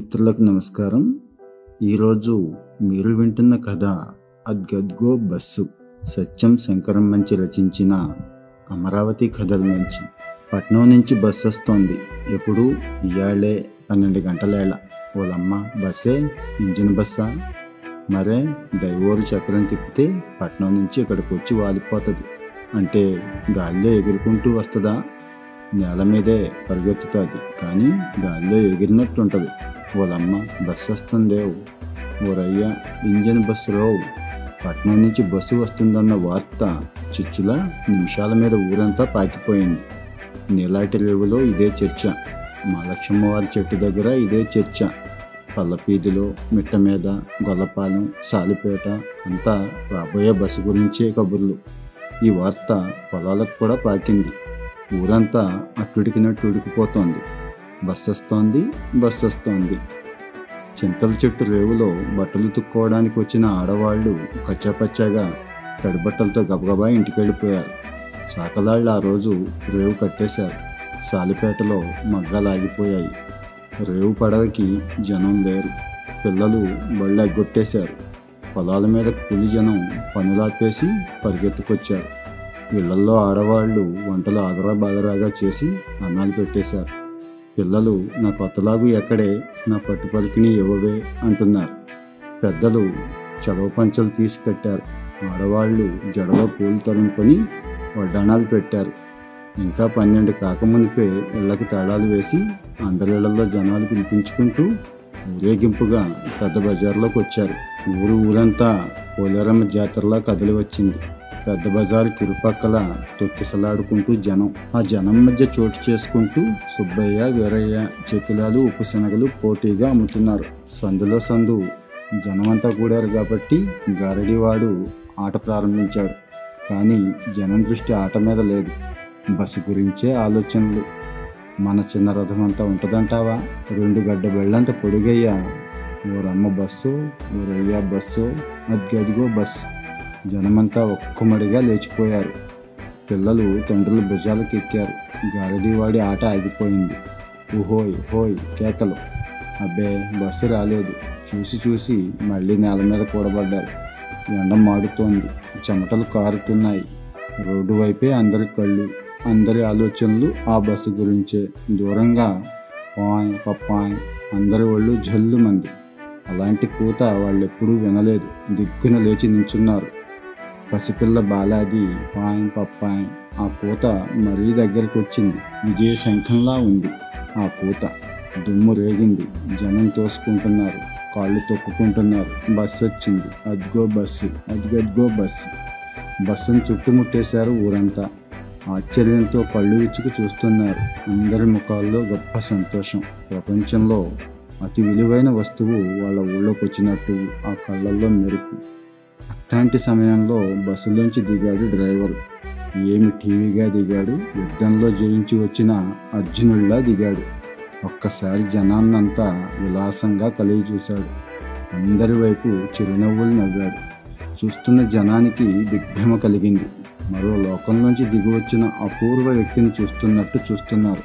మిత్రులకు నమస్కారం. ఈరోజు మీరు వింటున్న కథ అద్గద్గో బస్సు. సత్యం శంకరం మంచి రచించిన అమరావతి కథల నుంచి. పట్నం నుంచి బస్సు వస్తోంది. ఎప్పుడు? ఇయాళ్ళే పన్నెండు గంటలేళ ఓలమ్మ బస్సే? ఇంజిన్ బస్సా? మరే? డైవోరు చక్రం తిప్పితే పట్నం నుంచి ఇక్కడికి వచ్చి వాలిపోతుంది. అంటే గాల్లో ఎగురుకుంటూ వస్తుందా? నేల మీదే పరిగెత్తుతుంది కానీ గాలిలో ఎగిరినట్టు ఉంటుంది వాళ్ళమ్మ బస్సు వస్తుందేవు ఓరయ్య ఇంజన్ బస్సు రావు పట్నం నుంచి బస్సు వస్తుందన్న వార్త చిచ్చుల నిమిషాల మీద ఊరంతా పాకిపోయింది. నీలాటి రేవులో ఇదే చర్చ. మా లక్ష్మమ్మ వారి చెట్టు దగ్గర ఇదే చర్చ. పల్లపీదిలో మిట్ట మీద గొల్లపాలెం సాలిపేట అంతా రాబోయే బస్సు గురించే కబుర్లు. ఈ వార్త పొలాలకు కూడా పాకింది. ఊరంతా అట్టుడికినట్టు ఉడికిపోతోంది బస్సు వస్తోంది బస్సు వస్తోంది చింతల చెట్టు రేవులో బట్టలు తుక్కోవడానికి వచ్చిన ఆడవాళ్ళు కచ్చాపచ్చాగా తడిబట్టలతో గబగబా ఇంటికి వెళ్ళిపోయారు సాకలాళ్ళు ఆ రోజు రేవు కట్టేశారు. సాలిపేటలో మగ్గాలాగిపోయాయి. రేవు పడవకి జనం లేరు. పిల్లలు బళ్ళు ఎగ్గొట్టేశారు పొలాల మీద కూలి జనం పనులాపేసి పరిగెత్తుకొచ్చారు. ఇళ్ళల్లో ఆడవాళ్ళు వంటలు ఆదరా బాదరాగా చేసి అన్నాలు పెట్టేశారు. పిల్లలు నా కొత్తలాగు ఎక్కడే నా పట్టుపలికిని ఇవ్వవే అంటున్నారు. పెద్దలు చదవ పంచలు తీసి కట్టారు. ఆడవాళ్ళు జడలో పూలు తరుముకొని వడ్డాణాలు పెట్టారు. ఇంకా పన్నెండు కాకమునిపే ఇళ్ళకు తాళాలు వేసి అందరిళ్ళలో జనాలు పిలిపించుకుంటూ ఊరేగింపుగా పెద్ద బజార్లోకి వచ్చారు. ఊరు ఊరంతా పోలేరమ్మ జాతరలా కదిలి వచ్చింది. పెద్ద బజారు కిరుపక్కల తొక్కిసలాడుకుంటూ జనం ఆ జనం మధ్య చోటు చేసుకుంటూ సుబ్బయ్య వీరయ్య చెకిలాలు ఉప్పుశనగలు పోటీగా అమ్ముతున్నారు. సందులో సందు. జనమంతా కూడారు కాబట్టి గారడివాడు ఆట ప్రారంభించాడు. కానీ జనం దృష్టి ఆట మీద లేదు. బస్సు గురించే ఆలోచనలు. మన చిన్న రథం అంతా ఉంటుందంటావా? రెండు గడ్డ బెళ్ళంత పొడిగయ్యా. ఓరమ్మ బస్సు ఓరయ్యా బస్సు అదిగదిగో బస్సు. జనమంతా ఒక్కమడిగా లేచిపోయారు. పిల్లలు తండ్రుల భుజాలకు ఎక్కారు. గారడీవాడి ఆట ఆగిపోయింది. ఊహోయ్ హోయ్ కేకలు. అబ్బే బస్సు రాలేదు. చూసి చూసి మళ్ళీ నేల మీద కూడబడ్డారు. ఎండ మాడుతోంది. చెమటలు కారుతున్నాయి. రోడ్డు వైపే అందరి కళ్ళు అందరి ఆలోచనలు ఆ బస్సు గురించే. దూరంగా పాయ్ పప్పాయ్ అందరి ఒళ్ళు జల్లు మంది అలాంటి కూత వాళ్ళెప్పుడూ వినలేదు. దిక్కున లేచి నించున్నారు. పసిపిల్ల బాలాది పాయం పప్పాయం ఆ కూత మరీ దగ్గరికి వచ్చింది. విజయ శంఖంలా ఉంది. ఆ కూత దుమ్ము రేగింది. జనం తోసుకుంటున్నారు. కాళ్ళు తొక్కుకుంటున్నారు. బస్సు వచ్చింది. అద్గో బస్సు. అద్గద్గో బస్సు. బస్సును చుట్టుముట్టేశారు ఊరంతా. ఆశ్చర్యంతో కళ్ళు విచ్చుకు చూస్తున్నారు. అందరి ముఖాల్లో గొప్ప సంతోషం. ప్రపంచంలో అతి విలువైన వస్తువు వాళ్ళ ఊళ్ళోకి వచ్చినట్టు ఆ కళ్ళల్లో మెరుపు. అట్లాంటి సమయంలో బస్సులోంచి దిగాడు డ్రైవర్. ఏమి టీవీగా దిగాడు యుద్ధంలో జయించి వచ్చిన అర్జునుల్లా దిగాడు. ఒక్కసారి జనాన్నంతా విలాసంగా కలిగి చూశాడు. అందరి వైపు చిరునవ్వులు నవ్వాడు. చూస్తున్న జనానికి దిగ్భ్రమ కలిగింది. మరో లోకంలోంచి దిగి వచ్చిన అపూర్వ వ్యక్తిని చూస్తున్నట్టు చూస్తున్నారు.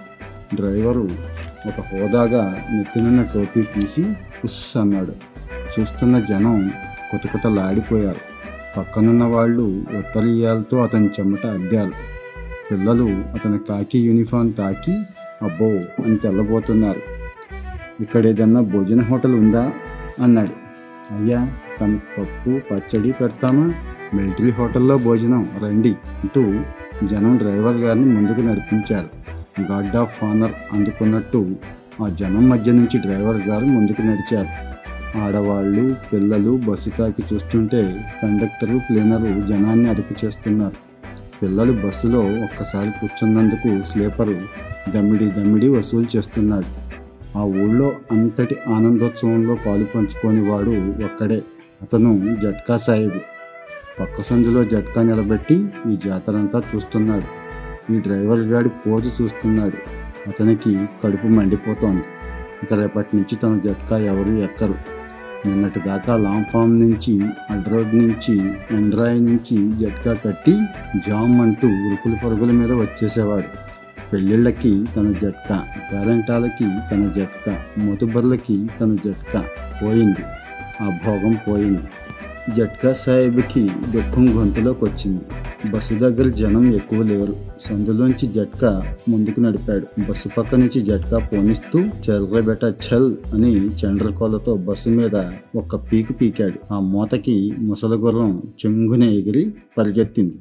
డ్రైవరు ఒక హోదాగా నెత్తినున్న టోపీ తీసి ఉస్ అన్నాడు. చూస్తున్న జనం కుతకుతలాడిపోయారు. పక్కనున్న వాళ్ళు ఉత్తరీయాలతో అతని చెమట అద్దారు. పిల్లలు అతని కాకి యూనిఫామ్ తాకి అబ్బో అని తెల్లబోతున్నారు. ఇక్కడ ఏదన్నా భోజన హోటల్ ఉందా? అన్నాడు. అయ్యా తమకు పప్పు పచ్చడి పెడతామా? మిలిటరీ హోటల్లో భోజనం రండి అంటూ జనం డ్రైవర్ గారిని ముందుకు నడిపించారు. గాడ్ ఆఫ్ ఆనర్ అందుకున్నట్టు ఆ జనం మధ్య నుంచి డ్రైవర్ గారు ముందుకు నడిచారు. ఆడవాళ్ళు పిల్లలు బస్సు తాకి చూస్తుంటే కండక్టరు క్లీనరు జనాన్ని అదుపు చేస్తున్నారు. పిల్లలు బస్సులో ఒక్కసారి కూర్చున్నందుకు స్లీపరు దమ్మిడి దమ్మిడి వసూలు చేస్తున్నాడు. ఆ ఊళ్ళో అంతటి ఆనందోత్సవంలో పాలు పంచుకొని వాడు ఒక్కడే అతను జట్కా సాహిబు. పక్క సందులో జట్కా నిలబెట్టి ఈ జాతరంతా చూస్తున్నాడు. ఈ డ్రైవర్ గాడి పోజు చూస్తున్నాడు. అతనికి కడుపు మండిపోతోంది. ఇక రేపటి నుంచి తన జట్కా ఎవరు ఎక్కరు. నిన్నటి దాకా లాంగ్ ఫామ్ నుంచి అడ్రోడ్ నుంచి ఎండ్రాయి నుంచి జట్కా కట్టి జామ్ అంటూ ఉరుకుల పరుగుల మీద వచ్చేసేవాడు. పెళ్ళిళ్ళకి తన జట్కా పేరెంటాలకి తన జట్కా మొతుబర్లకి తన జట్కా పోయింది. ఆ భోగం పోయింది. జట్కా సాహెబ్కి దుఃఖం గొంతులోకి వచ్చింది బస్సు దగ్గర జనం ఎక్కువ లేరు. సందులోంచి జట్కా ముందుకు నడిపాడు. బస్సు పక్క నుంచి జట్కా పోనిస్తూ చల్ర బెట చల్ అని చండ్రకోలతో బస్సు మీద ఒక్క పీకు పీకాడు. ఆ మూతకి ముసలి గుర్రం చెంగున ఎగిరి పరిగెత్తింది.